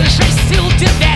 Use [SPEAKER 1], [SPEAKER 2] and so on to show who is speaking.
[SPEAKER 1] Можешь сил тебя